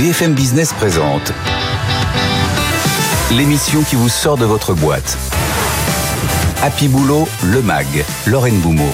BFM Business présente l'émission qui vous sort de votre boîte. Happy Boulot, le MAG, Lorraine Boumeau.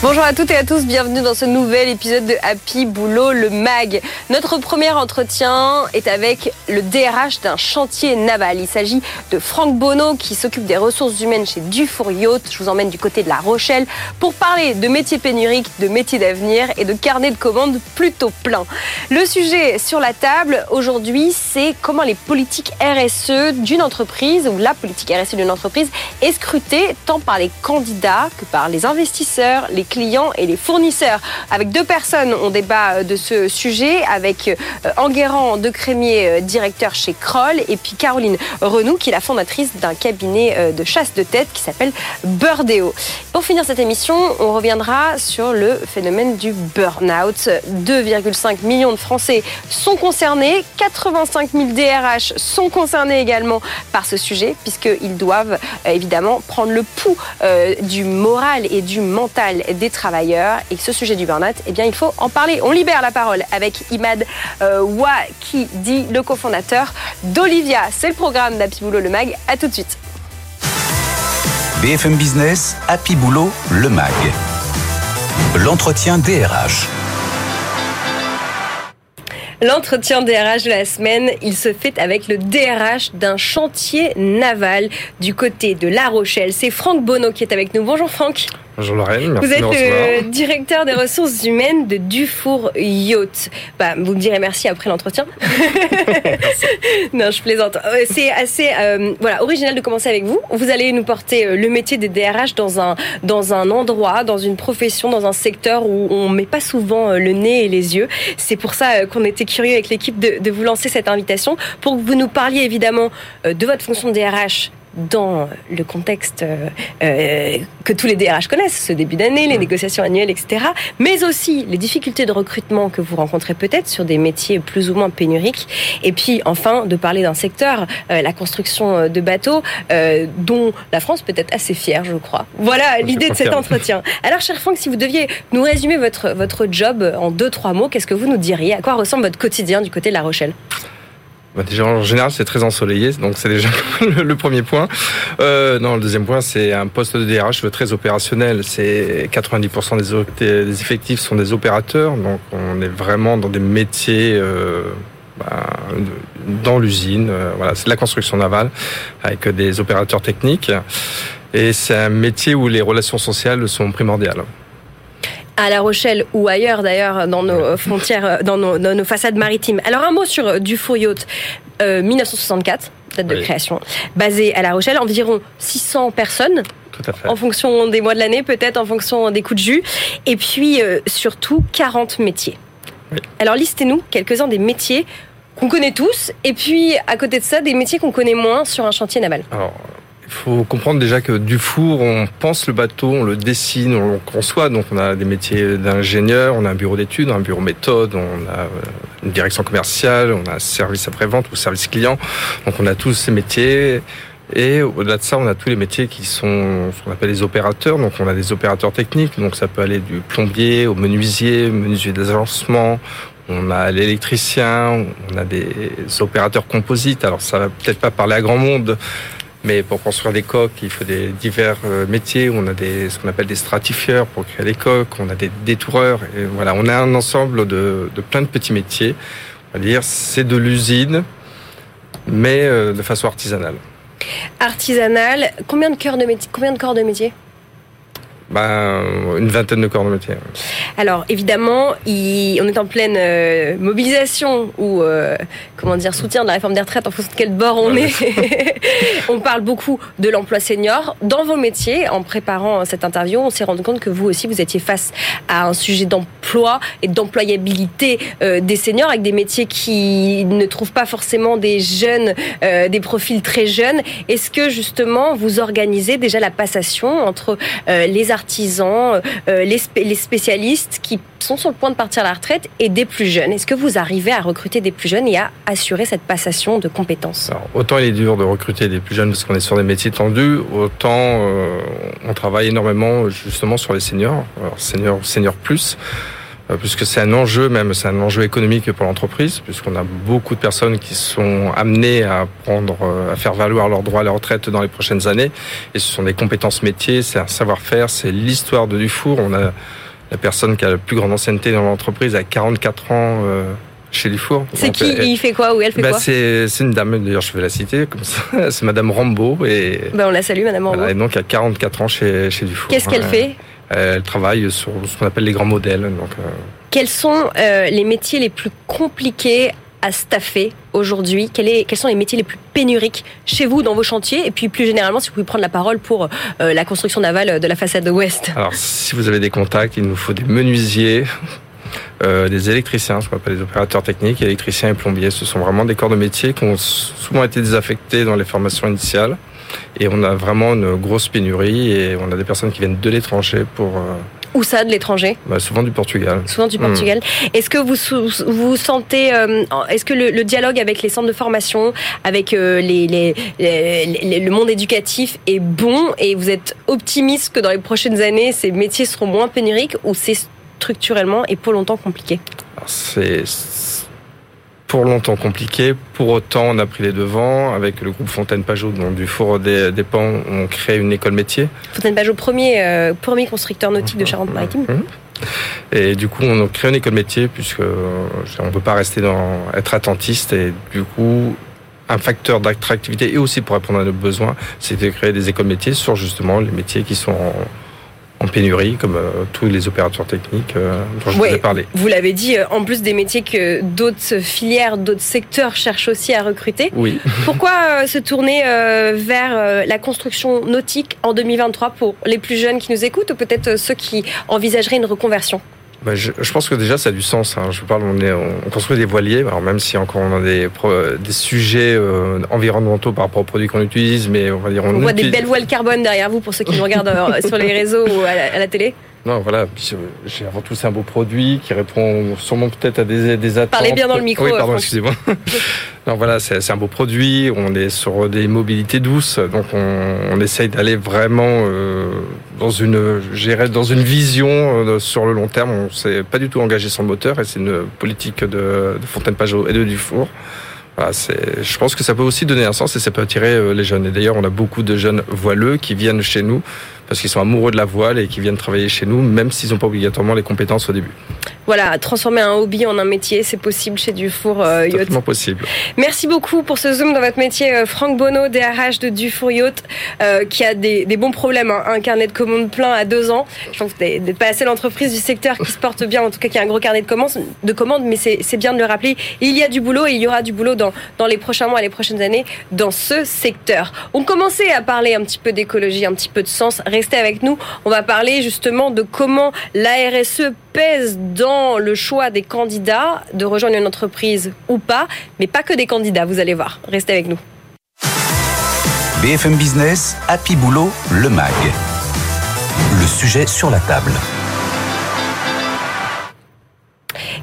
Bonjour à toutes et à tous, bienvenue dans ce nouvel épisode de Happy Boulot, le MAG. Notre premier entretien est avec le DRH d'un chantier naval. Il s'agit de Franck Bonneau qui s'occupe des ressources humaines chez Dufour Yacht. Je vous emmène du côté de La Rochelle pour parler de métiers pénuriques, de métiers d'avenir et de carnets de commandes plutôt plein. Le sujet sur la table aujourd'hui, c'est comment les politiques RSE d'une entreprise ou la politique RSE d'une entreprise est scrutée tant par les candidats que par les investisseurs, les clients et les fournisseurs. Avec deux personnes, on débat de ce sujet avec euh, Enguerrand de Crémier, euh, directeur chez Kroll, et puis Caroline Renou, qui est la fondatrice d'un cabinet euh, de chasse de tête qui s'appelle Birdeo. Pour finir cette émission, on reviendra sur le phénomène du burn-out. 2,5 millions de Français sont concernés, 85 000 DRH sont concernés également par ce sujet, puisqu'ils doivent évidemment prendre le pouls du moral et du mental des travailleurs. Et ce sujet du burn-out, eh bien, il faut en parler. On libère la parole avec Imad euh, dit le cofondateur d'Olivia. C'est le programme d'Happy Boulot Le Mag. À tout de suite. BFM Business, Happy Boulot Le Mag. L'entretien DRH. L'entretien DRH de la semaine, il se fait avec le DRH d'un chantier naval du côté de La Rochelle. C'est Franck Bonneau qui est avec nous. Bonjour Franck. Bonjour Lorraine, merci Vous êtes le directeur des ressources humaines de Dufour Yacht. Bah, vous me direz merci après l'entretien. non, je plaisante. Euh, c'est assez euh, voilà, original de commencer avec vous. Vous allez nous porter euh, le métier des DRH dans un, dans un endroit, dans une profession, dans un secteur où on met pas souvent le nez et les yeux. C'est pour ça qu'on était curieux avec l'équipe de, de vous lancer cette invitation pour que vous nous parliez évidemment de votre fonction de DRH dans le contexte euh, euh, que tous les DRH connaissent, ce début d'année, les négociations annuelles, etc., mais aussi les difficultés de recrutement que vous rencontrez peut-être sur des métiers plus ou moins pénuriques, et puis enfin de parler d'un secteur, euh, la construction de bateaux, dont la France peut être assez fière, je crois. Voilà l'idée de cet entretien. Alors, cher Franck, si vous deviez nous résumer votre, votre job en deux, trois mots, qu'est-ce que vous nous diriez? À quoi ressemble votre quotidien du côté de La Rochelle? Bah, déjà, en général, c'est très ensoleillé, donc c'est déjà le, premier point. Euh, non, le deuxième point, c'est un poste de DRH très opérationnel. C'est 90% des, des, effectifs sont des opérateurs, donc on est vraiment dans des métiers euh, bah, dans l'usine. Euh, voilà, c'est de la construction navale avec des opérateurs techniques, et c'est un métier où les relations sociales sont primordiales à La Rochelle ou ailleurs d'ailleurs dans nos frontières, dans nos, façades maritimes. Alors un mot sur euh, Dufour Yacht, 1964, date de création, basé à La Rochelle, environ 600 personnes. En fonction des mois de l'année, peut-être en fonction des coups de jus. Et puis euh, surtout 40 métiers. Alors listez-nous quelques-uns des métiers qu'on connaît tous, et puis à côté de ça, des métiers qu'on connaît moins sur un chantier naval. Faut comprendre déjà que du four, on pense le bateau, on le dessine, on le conçoit. Donc on a des métiers d'ingénieur, on a un bureau d'études, un bureau méthode, on a euh, une direction commerciale, on a un service après-vente ou service client. Donc on a tous ces métiers. Et au-delà de ça, on a tous les métiers qui sont ce qu'on appelle les opérateurs. Donc on a des opérateurs techniques, donc ça peut aller du plombier au menuisier, menuisier d'agencement. On a l'électricien, on a des opérateurs composites. Alors ça va peut-être pas parler à grand monde, mais pour construire des coques, il faut des divers euh, métiers. On a des, ce qu'on appelle des stratifieurs pour créer les coques. On a des détoureurs. Voilà, on a un ensemble de, de plein de petits métiers. On va dire, c'est de l'usine, mais euh, de façon artisanale. Artisanale. Combien de, de combien de corps de métier? Ben, une vingtaine de corps de métier. Alors évidemment, on est en pleine euh, mobilisation ou euh, comment dire soutien de la réforme des retraites en fonction de quel bord on est. on parle beaucoup de l'emploi senior dans vos métiers. En préparant cette interview, on s'est rendu compte que vous aussi vous étiez face à un sujet d'emploi et d'employabilité euh, des seniors avec des métiers qui ne trouvent pas forcément des jeunes, des profils très jeunes. Est-ce que justement vous organisez déjà la passation entre les artisans, euh, les, spécialistes qui sont sur le point de partir à la retraite et des plus jeunes. Est-ce que vous arrivez à recruter des plus jeunes et à assurer cette passation de compétences? Autant il est dur de recruter des plus jeunes parce qu'on est sur des métiers tendus, autant euh, on travaille énormément justement sur les seniors, alors seniors, seniors plus. Euh, puisque c'est un enjeu même, c'est un enjeu économique pour l'entreprise, puisqu'on a beaucoup de personnes qui sont amenées à prendre, euh, à faire valoir leurs droits à la retraite dans les prochaines années. Et ce sont des compétences métiers, c'est un savoir-faire, c'est l'histoire de Dufour. On a la personne qui a la plus grande ancienneté dans l'entreprise à 44 ans. Euh, chez Dufour. C'est qui Il fait quoi ou elle fait bah, quoi C'est une dame, d'ailleurs je vais la citer comme ça. C'est Madame Rambo. Et, bah, on la salue, Madame Rambo. Voilà, et donc à 44 ans chez, chez Dufour. Qu'est-ce qu'elle fait? Elle travaille sur ce qu'on appelle les grands modèles. Donc, quels sont euh, les métiers les plus compliqués à staffer aujourd'hui? Quels sont les métiers les plus pénuriques chez vous dans vos chantiers? Et puis plus généralement, si vous pouvez prendre la parole pour euh, la construction navale de la façade ouest. Alors, si vous avez des contacts, il nous faut des menuisiers. Euh, des électriciens, ce qu'on appelle les opérateurs techniques, électriciens et plombiers. Ce sont vraiment des corps de métier qui ont souvent été désaffectés dans les formations initiales. Et on a vraiment une grosse pénurie et on a des personnes qui viennent de l'étranger pour où ça, de l'étranger bah, Souvent du Portugal. Souvent du Portugal. Hmm. Est-ce que vous vous sentez, euh, est-ce que le, dialogue avec les centres de formation, avec euh, les, les, le monde éducatif est bon et vous êtes optimiste que dans les prochaines années, ces métiers seront moins pénuriques ou c'est structurellement et pour longtemps compliqué? C'est pour longtemps compliqué. Pour autant, on a pris les devants avec le groupe Fontaine Pajot, donc du Four des, des Pans, on crée une école métier. Fontaine Pajot, premier, euh, premier constructeur nautique de Charente-Maritime. Mhm. Et du coup, on a créé une école métier puisque euh, on ne peut pas rester dans être attentiste et du coup, un facteur d'attractivité et aussi pour répondre à nos besoins, c'est de créer des écoles métiers sur justement les métiers qui sont en, en pénurie, comme euh, tous les opérateurs techniques euh, dont je vous ai parlé. Vous l'avez dit, euh, en plus des métiers que d'autres filières, d'autres secteurs cherchent aussi à recruter. Oui. Pourquoi se tourner vers la construction nautique en 2023 pour les plus jeunes qui nous écoutent ou peut-être ceux qui envisageraient une reconversion? Bah, je, je, pense que déjà ça a du sens. Hein. Je parle, on, est, on construit des voiliers, alors même si encore on a des, des sujets euh, environnementaux par rapport aux produits qu'on utilise, mais on va dire on, on voit des belles voiles carbone derrière vous pour ceux qui nous regardent euh, sur les réseaux ou à la télé. Non, voilà. avant tout, c'est un beau produit qui répond sûrement peut-être à des, des attentes. Parlez bien dans le micro. Oui, pardon, excusez-moi. non, voilà, c'est un beau produit. On est sur des mobilités douces, donc on, on essaye d'aller vraiment euh, dans une, dans une vision euh, sur le long terme. On s'est pas du tout engagé sur le moteur et c'est une politique de, de Fontaine-Pajot et de Dufour. Voilà, je pense que ça peut aussi donner un sens et ça peut attirer euh, les jeunes. Et d'ailleurs, on a beaucoup de jeunes voileux qui viennent chez nous parce qu'ils sont amoureux de la voile et qui viennent travailler chez nous, même s'ils n'ont pas obligatoirement les compétences au début. Voilà, transformer un hobby en un métier, c'est possible chez Dufour euh, Yacht. C'est possible. Merci beaucoup pour ce zoom dans votre métier, euh, Franck Bonneau, DRH de Dufour Yacht, euh, qui a des, bons problèmes, hein. un carnet de commandes plein à deux ans. Je pense que vous n'êtes pas assez l'entreprise du secteur qui se porte bien, en tout cas qui a un gros carnet de commandes, de commandes mais c'est bien de le rappeler. Il y a du boulot et il y aura du boulot dans, dans les prochains mois, les prochaines années dans ce secteur. On commençait à parler un petit peu d'écologie, un petit peu de sens. Restez avec nous. On va parler justement de comment la RSE pèse dans le choix des candidats de rejoindre une entreprise ou pas, mais pas que des candidats, vous allez voir. Restez avec nous. BFM Business, Happy Boulot, le MAG. Le sujet sur la table.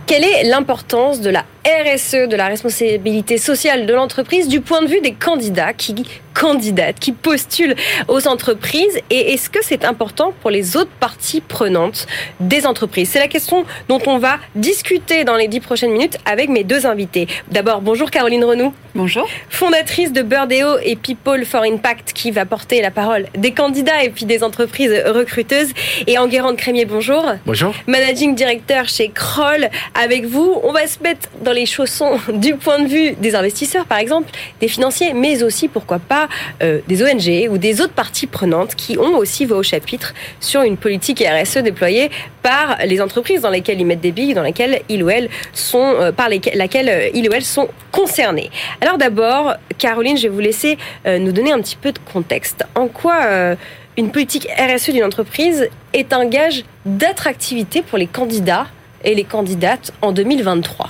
Quelle est l'importance de la RSE, de la responsabilité sociale de l'entreprise, du point de vue des candidats qui candidatent, qui postulent aux entreprises Et est-ce que c'est important pour les autres parties prenantes des entreprises? C'est la question dont on va discuter dans les dix prochaines minutes avec mes deux invités. D'abord, bonjour Caroline Renou. Bonjour. Fondatrice de Burdeo et People for Impact qui va porter la parole des candidats et puis des entreprises recruteuses. Et Enguerrand Crémier, bonjour. Bonjour. Managing Director chez Kroll. Avec vous, on va se mettre dans les chaussons du point de vue des investisseurs, par exemple, des financiers, mais aussi, pourquoi pas, euh, des ONG ou des autres parties prenantes qui ont aussi voix au chapitre sur une politique RSE déployée par les entreprises dans lesquelles ils mettent des billes, dans lesquelles ils ou elles sont, euh, par lesquelles, euh, ils ou elles sont concernés. Alors d'abord, Caroline, je vais vous laisser nous donner un petit peu de contexte. En quoi une politique RSE d'une entreprise est un gage d'attractivité pour les candidats et les candidates en 2023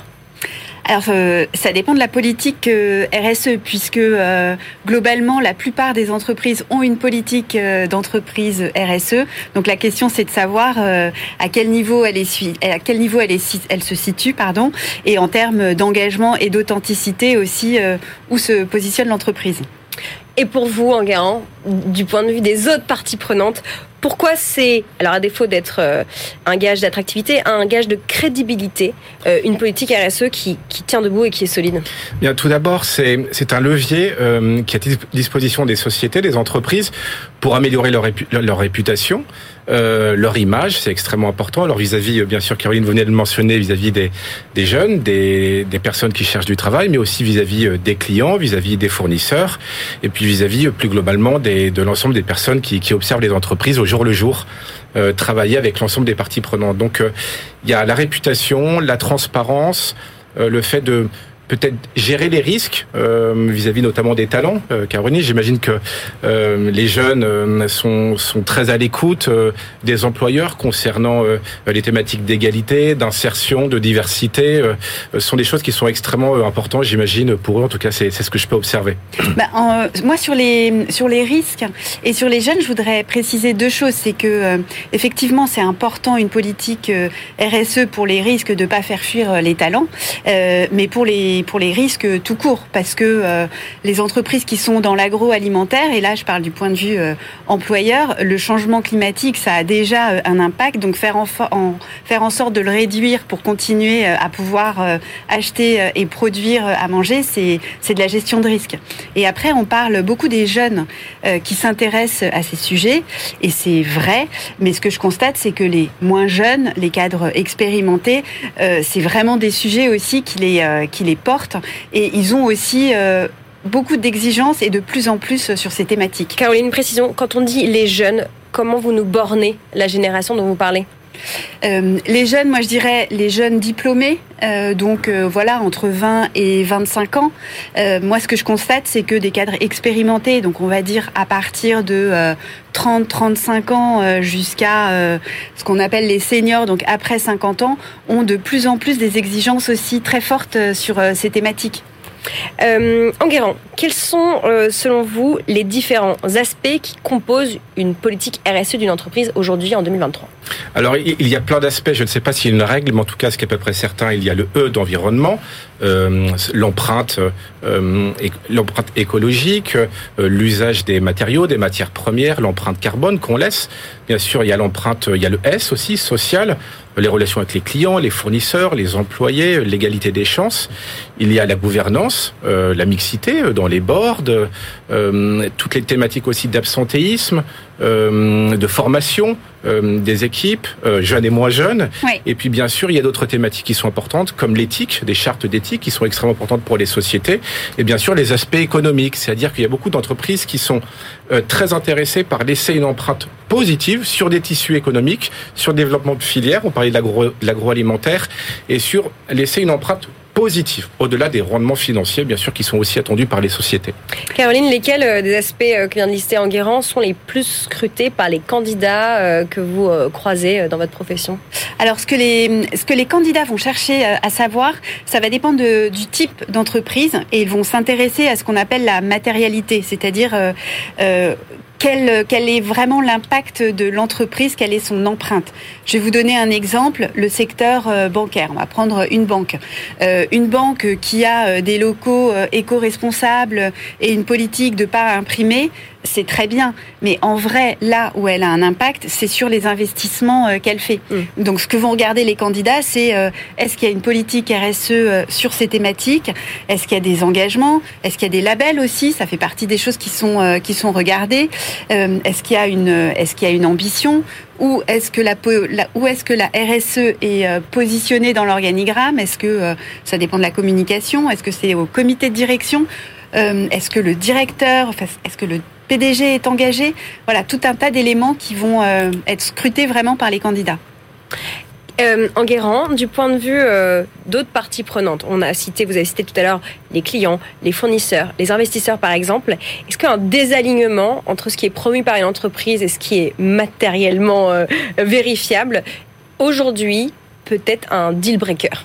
alors, euh, ça dépend de la politique euh, RSE, puisque euh, globalement, la plupart des entreprises ont une politique d'entreprise RSE. Donc, la question, c'est de savoir à quel niveau elle est, à quel niveau elle, est, elle se situe, pardon, et en termes d'engagement et d'authenticité aussi, où se positionne l'entreprise. Et pour vous, Enguerrand, du point de vue des autres parties prenantes, pourquoi c'est, alors à défaut d'être euh, un gage d'attractivité, un gage de crédibilité, euh, une politique RSE qui, qui, tient debout et qui est solide? Bien, tout d'abord, c'est un levier euh, qui est à disposition des sociétés, des entreprises, pour améliorer leur réputation, euh, leur image, c'est extrêmement important. Alors vis-à-vis, bien sûr, Caroline venait de le mentionner, vis-à-vis des, des, jeunes, des, des, personnes qui cherchent du travail, mais aussi vis-à-vis des clients, vis-à-vis des fournisseurs, et puis vis-à-vis plus globalement des, de l'ensemble des personnes qui, qui observent les entreprises au jour le jour euh, travailler avec l'ensemble des parties prenantes. Donc euh, il y a la réputation, la transparence, euh, le fait de peut-être gérer les risques euh, vis-à-vis notamment des talents. Euh, Caroline, j'imagine que euh, les jeunes euh, sont, sont très à l'écoute des employeurs concernant les thématiques d'égalité, d'insertion, de diversité. ce sont des choses qui sont extrêmement importantes, j'imagine, pour eux. En tout cas, c'est ce que je peux observer. Bah, en, moi, sur les, sur les risques et sur les jeunes, je voudrais préciser deux choses. C'est que, effectivement, c'est important une politique RSE pour les risques de ne pas faire fuir les talents, mais pour les pour les risques tout court, parce que euh, les entreprises qui sont dans l'agroalimentaire, et là je parle du point de vue euh, employeur, le changement climatique, ça a déjà euh, un impact, donc faire en, faire en sorte de le réduire pour continuer à pouvoir acheter et produire à manger, c'est de la gestion de risque. Et après, on parle beaucoup des jeunes qui s'intéressent à ces sujets, et c'est vrai, mais ce que je constate, c'est que les moins jeunes, les cadres expérimentés, c'est vraiment des sujets aussi qui les, qui les et ils ont aussi euh, beaucoup d'exigences et de plus en plus sur ces thématiques. Caroline, une précision, quand on dit les jeunes, comment vous nous bornez la génération dont vous parlez? Euh, les jeunes, moi je dirais les jeunes diplômés, euh, donc voilà entre 20 et 25 ans. moi ce que je constate c'est que des cadres expérimentés, donc on va dire à partir de 30-35 ans jusqu'à ce qu'on appelle les seniors, donc après 50 ans, ont de plus en plus des exigences aussi très fortes sur ces thématiques. Euh, Enguerrand, quels sont, euh, selon vous, les différents aspects qui composent une politique RSE d'une entreprise aujourd'hui en 2023 Alors, il y a plein d'aspects. Je ne sais pas s'il y a une règle, mais en tout cas, ce qui est à peu près certain, il y a le E d'environnement, euh, l'empreinte, euh, l'empreinte écologique, euh, l'usage des matériaux, des matières premières, l'empreinte carbone qu'on laisse. Bien sûr, il y a l'empreinte, il y a le S aussi, social, les relations avec les clients, les fournisseurs, les employés, l'égalité des chances. Il y a la gouvernance, euh, la mixité euh, dans les boards, euh, toutes les thématiques aussi d'absentéisme, euh, de formation euh, des équipes, euh, jeunes et moins jeunes. Oui. Et puis bien sûr, il y a d'autres thématiques qui sont importantes, comme l'éthique, des chartes d'éthique qui sont extrêmement importantes pour les sociétés. Et bien sûr, les aspects économiques, c'est-à-dire qu'il y a beaucoup d'entreprises qui sont euh, très intéressées par laisser une empreinte positive sur des tissus économiques, sur le développement de filières, on parlait de l'agroalimentaire, et sur laisser une empreinte positif, au-delà des rendements financiers, bien sûr, qui sont aussi attendus par les sociétés. Caroline, lesquels euh, des aspects euh, que vient de lister Enguerrand sont les plus scrutés par les candidats euh, que vous croisez dans votre profession? Alors, ce que, les, ce que les candidats vont chercher à savoir, ça va dépendre de, du type d'entreprise et ils vont s'intéresser à ce qu'on appelle la matérialité, c'est-à-dire euh, quel, quel, est vraiment l'impact de l'entreprise, quelle est son empreinte. Je vais vous donner un exemple, le secteur euh, bancaire. On va prendre une banque. Euh, une banque qui a euh, des locaux éco-responsables et une politique de pas imprimer, c'est très bien. Mais en vrai, là où elle a un impact, c'est sur les investissements qu'elle fait. Mm. Donc ce que vont regarder les candidats, c'est est-ce qu'il y a une politique RSE sur ces thématiques? Est-ce qu'il y a des engagements? Est-ce qu'il y a des labels aussi? Ça fait partie des choses qui sont, qui sont regardées. est-ce qu'il y a une, est-ce qu'il y a une ambition? Où est-ce que la, où est-ce que la RSE est euh, positionnée dans l'organigramme? Est-ce que euh, ça dépend de la communication? Est-ce que c'est au comité de direction? Euh, Est-ce que le directeur, est-ce que le PDG est engagé Voilà, tout un tas d'éléments qui vont être scrutés vraiment par les candidats. Euh, Enguerrand, du point de vue euh, d'autres parties prenantes, on a cité, vous avez cité tout à l'heure les clients, les fournisseurs, les investisseurs par exemple. Est-ce qu'un désalignement entre ce qui est promu par une entreprise et ce qui est matériellement euh, vérifiable aujourd'hui peut être un deal breaker?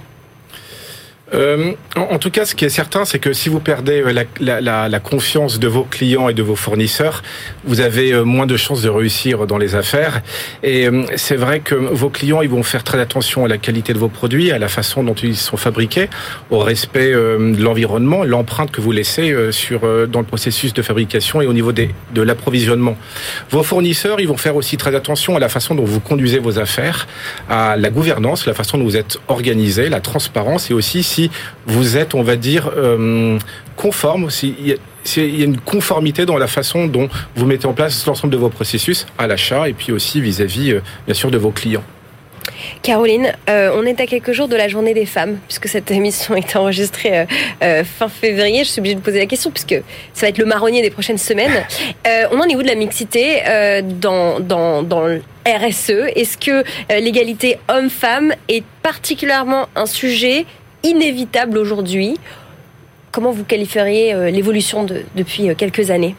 Euh, en, tout cas, ce qui est certain, c'est que si vous perdez euh, la, confiance de vos clients et de vos fournisseurs, vous avez euh, moins de chances de réussir dans les affaires. Et c'est vrai que vos clients, ils vont faire très attention à la qualité de vos produits, à la façon dont ils sont fabriqués, au respect de l'environnement, l'empreinte que vous laissez sur dans le processus de fabrication et au niveau de l'approvisionnement. Vos fournisseurs, ils vont faire aussi très attention à la façon dont vous conduisez vos affaires, à la gouvernance, la façon dont vous êtes organisé, la transparence et aussi si vous êtes, on va dire, euh, conforme, s'il y, a une conformité dans la façon dont vous mettez en place l'ensemble de vos processus à l'achat et puis aussi vis-à-vis, euh, bien sûr, de vos clients. Caroline, euh, on est à quelques jours de la journée des femmes, puisque cette émission est enregistrée fin février. Je suis obligée de poser la question, puisque ça va être le marronnier des prochaines semaines. on en est où de la mixité dans, dans, dans RSE Est-ce que l'égalité homme-femme est particulièrement un sujet inévitable aujourd'hui. Comment vous qualifieriez euh, l'évolution depuis euh, quelques années?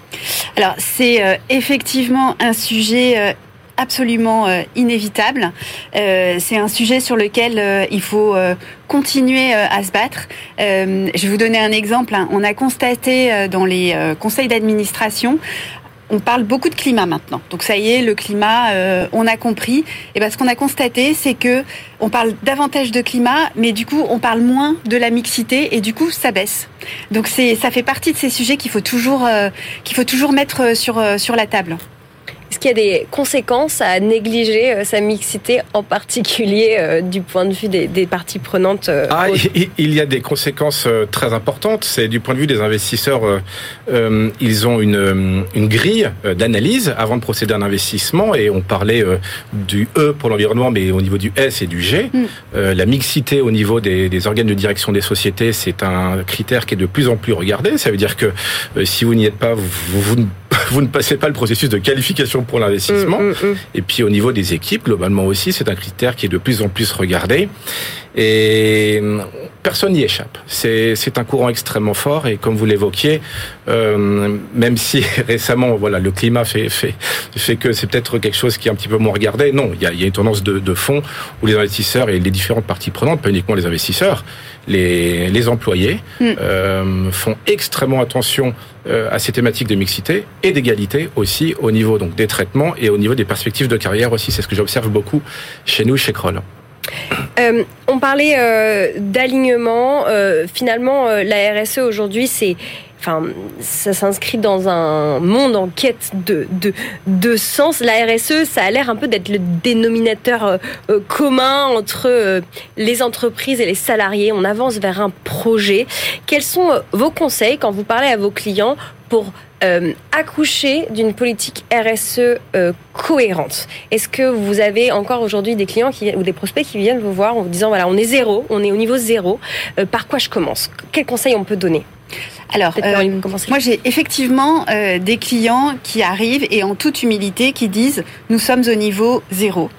Alors c'est euh, effectivement un sujet absolument inévitable. c'est un sujet sur lequel il faut continuer à se battre. je vais vous donner un exemple. Hein. On a constaté dans les conseils d'administration on parle beaucoup de climat maintenant. Donc ça y est, le climat, euh, on a compris. Et ben, ce qu'on a constaté, c'est que on parle davantage de climat, mais du coup, on parle moins de la mixité et du coup, ça baisse. Donc c'est, ça fait partie de ces sujets qu'il faut toujours, euh, qu'il faut toujours mettre sur euh, sur la table. Qu'il y a des conséquences à négliger euh, sa mixité, en particulier euh, du point de vue des, parties prenantes euh, ah, Il y a des conséquences très importantes. C'est du point de vue des investisseurs, ils ont une, grille d'analyse avant de procéder à un investissement. Et on parlait du E pour l'environnement, mais au niveau du S et du G. Mm. la mixité au niveau des, organes de direction des sociétés, c'est un critère qui est de plus en plus regardé. Ça veut dire que si vous n'y êtes pas, vous, vous vous ne passez pas le processus de qualification pour l'investissement. Mm, mm, mm. Et puis au niveau des équipes, globalement aussi, c'est un critère qui est de plus en plus regardé. Et personne n'y échappe. C'est un courant extrêmement fort et comme vous l'évoquiez, euh, même si récemment voilà le climat fait fait fait que c'est peut-être quelque chose qui est un petit peu moins regardé. Non, il y a, y a une tendance de, de fond où les investisseurs et les différentes parties prenantes, pas uniquement les investisseurs, les, les employés euh, font extrêmement attention euh, à ces thématiques de mixité et d'égalité aussi au niveau donc des traitements et au niveau des perspectives de carrière aussi. C'est ce que j'observe beaucoup chez nous, chez Kroll. Euh, on parlait d'alignement. Finalement, la RSE aujourd'hui, c'est enfin, ça s'inscrit dans un monde en quête de, de, de sens. La RSE, ça a l'air un peu d'être le dénominateur commun entre les entreprises et les salariés. On avance vers un projet. Quels sont vos conseils quand vous parlez à vos clients pour euh, accoucher d'une politique RSE euh, cohérente? Est-ce que vous avez encore aujourd'hui des clients qui, ou des prospects qui viennent vous voir en vous disant voilà, on est zéro, on est au niveau zéro, euh, par quoi je commence? Quels conseils on peut donner? Alors, euh, moi j'ai effectivement euh, des clients qui arrivent et en toute humilité qui disent nous sommes au niveau zéro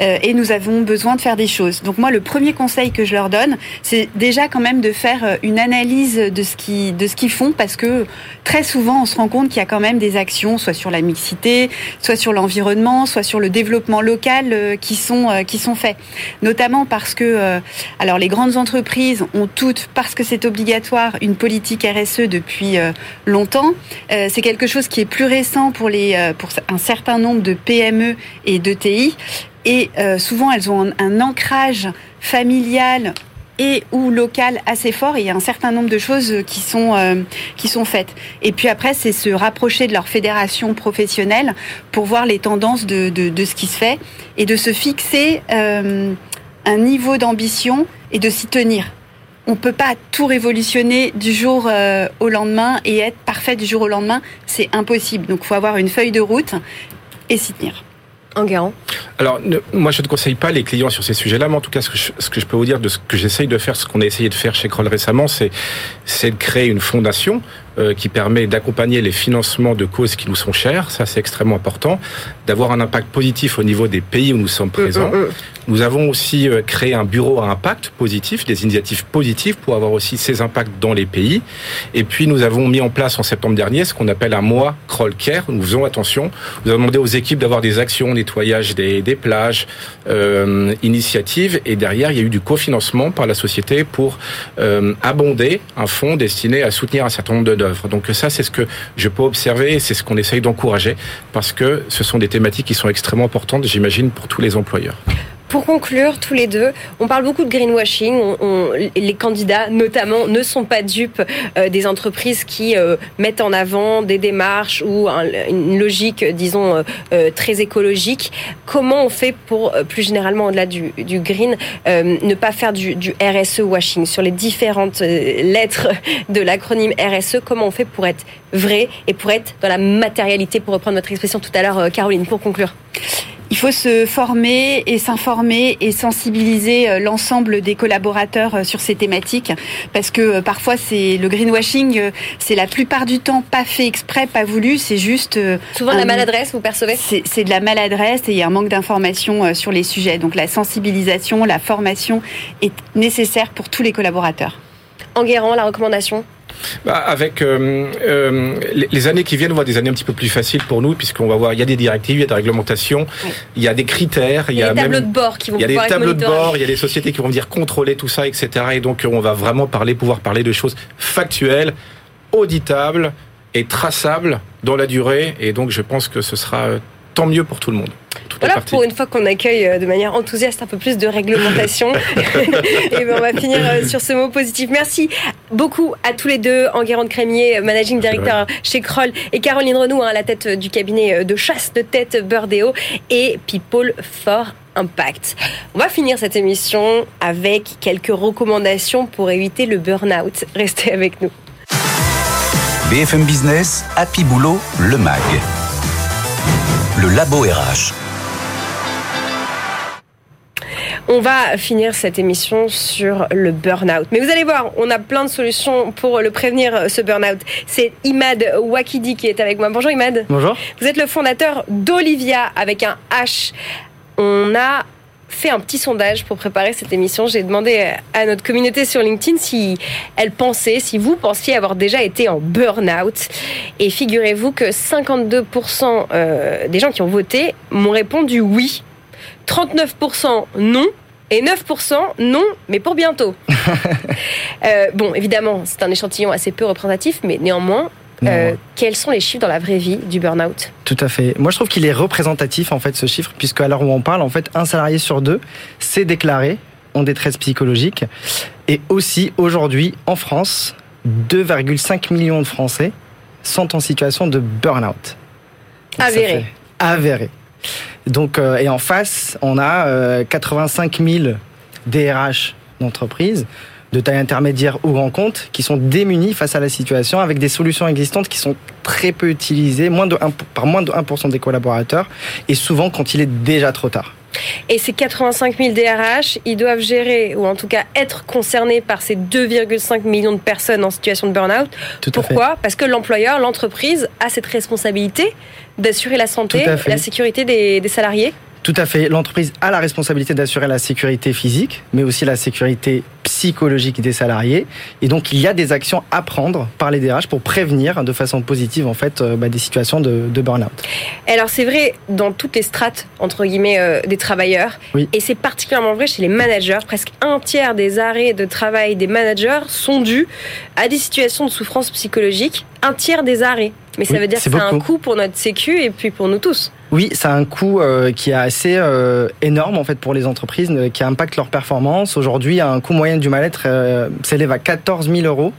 euh, et nous avons besoin de faire des choses. Donc moi le premier conseil que je leur donne, c'est déjà quand même de faire une analyse de ce qui de ce qu'ils font parce que très souvent on se rend compte qu'il y a quand même des actions soit sur la mixité, soit sur l'environnement, soit sur le développement local qui sont qui sont faits. Notamment parce que alors les grandes entreprises ont toutes parce que c'est obligatoire une politique RSE depuis euh, longtemps. Euh, c'est quelque chose qui est plus récent pour, les, euh, pour un certain nombre de PME et d'ETI. Et souvent, elles ont un, ancrage familial et ou local assez fort. Il y a un certain nombre de choses qui sont qui sont faites. Et puis après, c'est se rapprocher de leur fédération professionnelle pour voir les tendances de, de, de ce qui se fait et de se fixer un niveau d'ambition et de s'y tenir on peut pas tout révolutionner du jour euh, au lendemain et être parfait du jour au lendemain. C'est impossible. Donc, il faut avoir une feuille de route et s'y tenir. Enguerrand Alors, moi, je ne conseille pas les clients sur ces sujets-là, mais en tout cas, ce que je, ce que je peux vous dire de ce que j'essaye de faire, ce qu'on a essayé de faire chez Kroll récemment, c'est de créer une fondation euh, qui permet d'accompagner les financements de causes qui nous sont chères, ça c'est extrêmement important, d'avoir un impact positif au niveau des pays où nous sommes présents. Mm, mm. Nous avons aussi euh, créé un bureau à impact positif, des initiatives positives pour avoir aussi ces impacts dans les pays. Et puis nous avons mis en place en septembre dernier ce qu'on appelle un mois Crawl Care. Nous faisons attention. Nous avons demandé aux équipes d'avoir des actions nettoyage des, des plages, euh, initiatives. Et derrière, il y a eu du cofinancement par la société pour euh, abonder un fonds destiné à soutenir un certain nombre d'œuvres. Donc ça, c'est ce que je peux observer, et c'est ce qu'on essaye d'encourager parce que ce sont des thématiques qui sont extrêmement importantes, j'imagine, pour tous les employeurs. Pour conclure, tous les deux, on parle beaucoup de greenwashing. On, on, les candidats, notamment, ne sont pas dupes euh, des entreprises qui euh, mettent en avant des démarches ou un, une logique, disons, euh, euh très écologique. Comment on fait pour, euh, plus généralement, au-delà du, du, green, euh, ne pas faire du, du, RSE washing? Sur les différentes lettres de l'acronyme RSE Comment on fait pour être vrai et pour être dans la matérialité, pour reprendre votre expression tout à l'heure, Caroline, pour conclure il faut se former et s'informer et sensibiliser euh, l'ensemble des collaborateurs euh, sur ces thématiques parce que euh, parfois c'est le greenwashing, c'est la plupart du temps pas fait exprès, pas voulu, c'est juste souvent de la maladresse. Vous percevez? C'est de la maladresse et il y a un manque d'information sur les sujets. Donc la sensibilisation, la formation est nécessaire pour tous les collaborateurs. Enguerrand, la recommandation? Bah, avec euh, euh, les années qui viennent, on va des années un petit peu plus faciles pour nous, puisqu'on va voir, il y a des directives, il y a des réglementations, oui. il y a des critères, il y a, des tableaux de bord qui vont il y a des tableaux de bord, il y a des sociétés qui vont venir contrôler tout ça, etc. Et donc, on va vraiment parler, pouvoir parler de choses factuelles, auditables et traçables dans la durée. Et donc, je pense que ce sera tant mieux pour tout le monde. Voilà, pour une fois qu'on accueille euh, de manière enthousiaste un peu plus de réglementation. et ben on va finir euh, sur ce mot positif. Merci beaucoup à tous les deux, Enguerrand de Crémier, Managing Director chez Kroll, et Caroline Renou, hein, à la tête du cabinet de chasse de tête Burdeo, et People for Impact. On va finir cette émission avec quelques recommandations pour éviter le burn-out. Restez avec nous. BFM Business, Happy Boulot, le MAG. Le Labo RH. On va finir cette émission sur le burn-out. Mais vous allez voir, on a plein de solutions pour le prévenir, ce burn-out. C'est Imad Wakidi qui est avec moi. Bonjour Imad. Bonjour. Vous êtes le fondateur d'Olivia avec un H. On a fait un petit sondage pour préparer cette émission. J'ai demandé à notre communauté sur LinkedIn si elle pensait, si vous pensiez avoir déjà été en burn-out. Et figurez-vous que 52% euh, des gens qui ont voté m'ont répondu oui. 39% non et 9% non, mais pour bientôt. euh, bon, évidemment, c'est un échantillon assez peu représentatif, mais néanmoins, euh, quels sont les chiffres dans la vraie vie du burn-out? Tout à fait. Moi, je trouve qu'il est représentatif, en fait, ce chiffre, puisque à l'heure où on parle, en fait, un salarié sur deux s'est déclaré en détresse psychologique. Et aussi, aujourd'hui, en France, 2,5 millions de Français sont en situation de burn-out. Avéré. Avéré. Donc, euh, et en face, on a euh, 85 000 DRH d'entreprises de taille intermédiaire ou grand compte qui sont démunis face à la situation avec des solutions existantes qui sont très peu utilisées moins de 1, par moins de 1% des collaborateurs et souvent quand il est déjà trop tard. Et ces 85 000 DRH, ils doivent gérer, ou en tout cas être concernés par ces 2,5 millions de personnes en situation de burn-out. Pourquoi? Parce que l'employeur, l'entreprise, a cette responsabilité d'assurer la santé, la sécurité des, des salariés tout à fait. L'entreprise a la responsabilité d'assurer la sécurité physique, mais aussi la sécurité psychologique des salariés. Et donc, il y a des actions à prendre par les DRH pour prévenir de façon positive, en fait, bah, des situations de, de burn-out. Alors, c'est vrai dans toutes les strates, entre guillemets, euh, des travailleurs. Oui. Et c'est particulièrement vrai chez les managers. Presque un tiers des arrêts de travail des managers sont dus à des situations de souffrance psychologique. Un tiers des arrêts. Mais ça Oui, veut dire que c'est c'est un coût pour notre sécu et puis pour nous tous. Oui, ça a un coût euh, qui est assez euh, énorme en fait pour les entreprises, euh, qui impacte leur performance. Aujourd'hui, un coût moyen du mal-être s'élève à 14 000 euros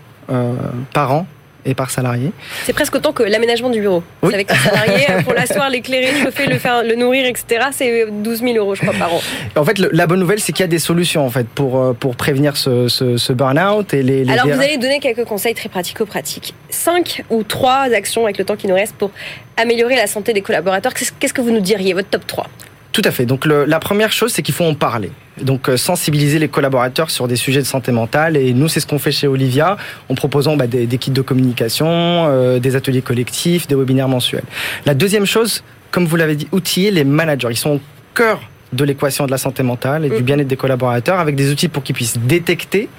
par an et par salarié. C'est presque autant que l'aménagement du bureau. Oui. Avec un salarié, euh, pour l'asseoir, l'éclairer, le chauffer, le, faire, le nourrir, etc. C'est 12 000 euros, je crois, par an. En fait, la bonne nouvelle, c'est qu'il y a des solutions en fait pour euh, pour prévenir ce, ce, ce burn-out et les. les Alors, vous allez donner quelques conseils très pratico-pratiques. Cinq ou trois actions avec le temps qui nous reste pour améliorer la santé des collaborateurs. Qu'est-ce qu'est-ce que vous nous diriez, votre top 3 Tout à fait. Donc le, la première chose, c'est qu'il faut en parler. Donc euh, sensibiliser les collaborateurs sur des sujets de santé mentale. Et nous, c'est ce qu'on fait chez Olivia, en proposant bah, des, des, kits de communication, euh, des ateliers collectifs, des webinaires mensuels. La deuxième chose, comme vous l'avez dit, outiller les managers. Ils sont au cœur de l'équation de la santé mentale et du bien-être des collaborateurs avec des outils pour qu'ils puissent détecter,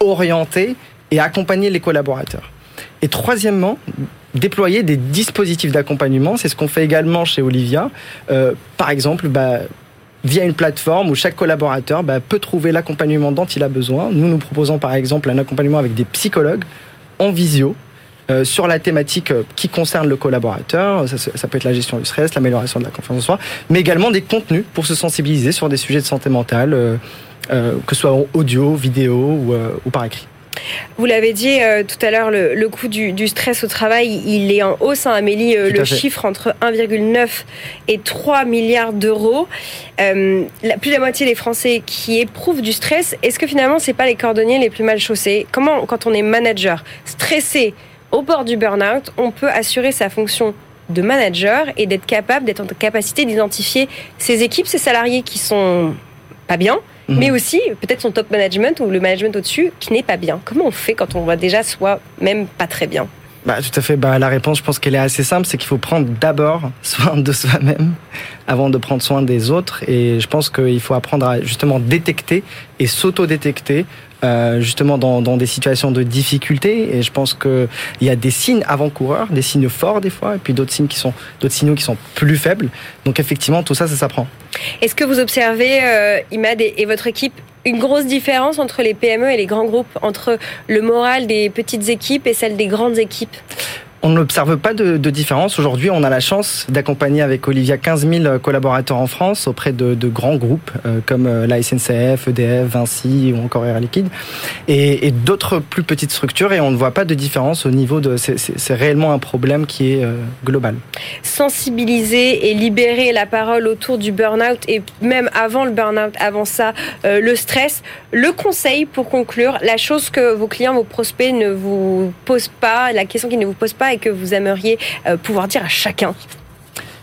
orienter et accompagner les collaborateurs. Et troisièmement, déployer des dispositifs d'accompagnement. C'est ce qu'on fait également chez Olivia. Euh, par exemple, bah, via une plateforme où chaque collaborateur bah, peut trouver l'accompagnement dont il a besoin. Nous, nous proposons par exemple un accompagnement avec des psychologues en visio. Euh, sur la thématique euh, qui concerne le collaborateur, ça, peut être la gestion du stress, l'amélioration de la confiance en soi, mais également des contenus pour se sensibiliser sur des sujets de santé mentale, que ce soit en audio, vidéo ou par écrit. Vous l'avez dit euh, tout à l'heure, le, le coût du, du, stress au travail, il est en hausse. Hein, Amélie, euh, le chiffre entre 1,9 et 3 milliards d'euros. Euh, plus de la moitié des Français qui éprouvent du stress, est-ce que finalement, c'est pas les cordonniers les plus mal chaussés? Comment, quand on est manager, stressé, au bord du burn-out, on peut assurer sa fonction de manager et d'être capable, d'être en capacité d'identifier ses équipes, ses salariés qui sont pas bien, mmh. mais aussi peut-être son top management ou le management au-dessus qui n'est pas bien. Comment on fait quand on voit déjà soi même pas très bien? Bah, tout à fait. Bah, la réponse, je pense qu'elle est assez simple, c'est qu'il faut prendre d'abord soin de soi-même avant de prendre soin des autres. Et je pense qu'il faut apprendre à justement détecter et s'auto-détecter euh, justement dans, dans, des situations de difficulté. Et je pense qu'il y a des signes avant-coureurs, des signes forts des fois, et puis d'autres signes qui sont d'autres signaux qui sont plus faibles. Donc effectivement, tout ça, ça s'apprend. Est-ce que vous observez, euh, Imad et, et votre équipe, une grosse différence entre les PME et les grands groupes, entre le moral des petites équipes et celle des grandes équipes? On n'observe pas de, différence. Aujourd'hui, on a la chance d'accompagner avec Olivia 15 000 collaborateurs en France auprès de, grands groupes euh, comme euh, la SNCF, EDF, Vinci ou encore Air Liquide et, d'autres plus petites structures et on ne voit pas de différence au niveau de... C'est réellement un problème qui est euh, global. Sensibiliser et libérer la parole autour du burn-out et même avant le burn-out, avant ça, le stress. Le conseil pour conclure, la chose que vos clients, vos prospects ne vous posent pas, la question qu'ils ne vous posent pas et que vous aimeriez euh, pouvoir dire à chacun?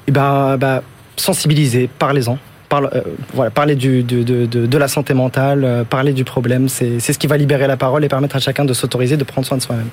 Eh ben, bah, sensibiliser, parlez-en. Parle, euh, voilà, parler du, de, de, de, la santé mentale, euh, parler du problème, c'est ce qui va libérer la parole et permettre à chacun de s'autoriser de prendre soin de soi-même.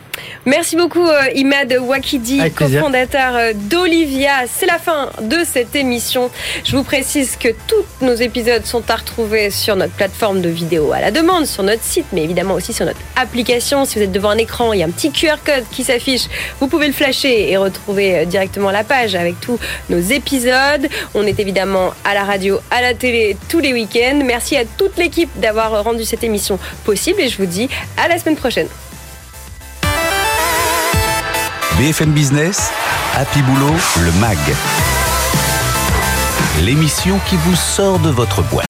Merci beaucoup euh, Imad Wakidi, cofondateur d'Olivia. C'est la fin de cette émission. Je vous précise que tous nos épisodes sont à retrouver sur notre plateforme de vidéo à la demande, sur notre site, mais évidemment aussi sur notre application. Si vous êtes devant un écran, il y a un petit QR code qui s'affiche. Vous pouvez le flasher et retrouver directement la page avec tous nos épisodes. On est évidemment à la radio à la télé tous les week-ends. Merci à toute l'équipe d'avoir rendu cette émission possible et je vous dis à la semaine prochaine. BFM Business, Happy Boulot, le MAG. L'émission qui vous sort de votre boîte.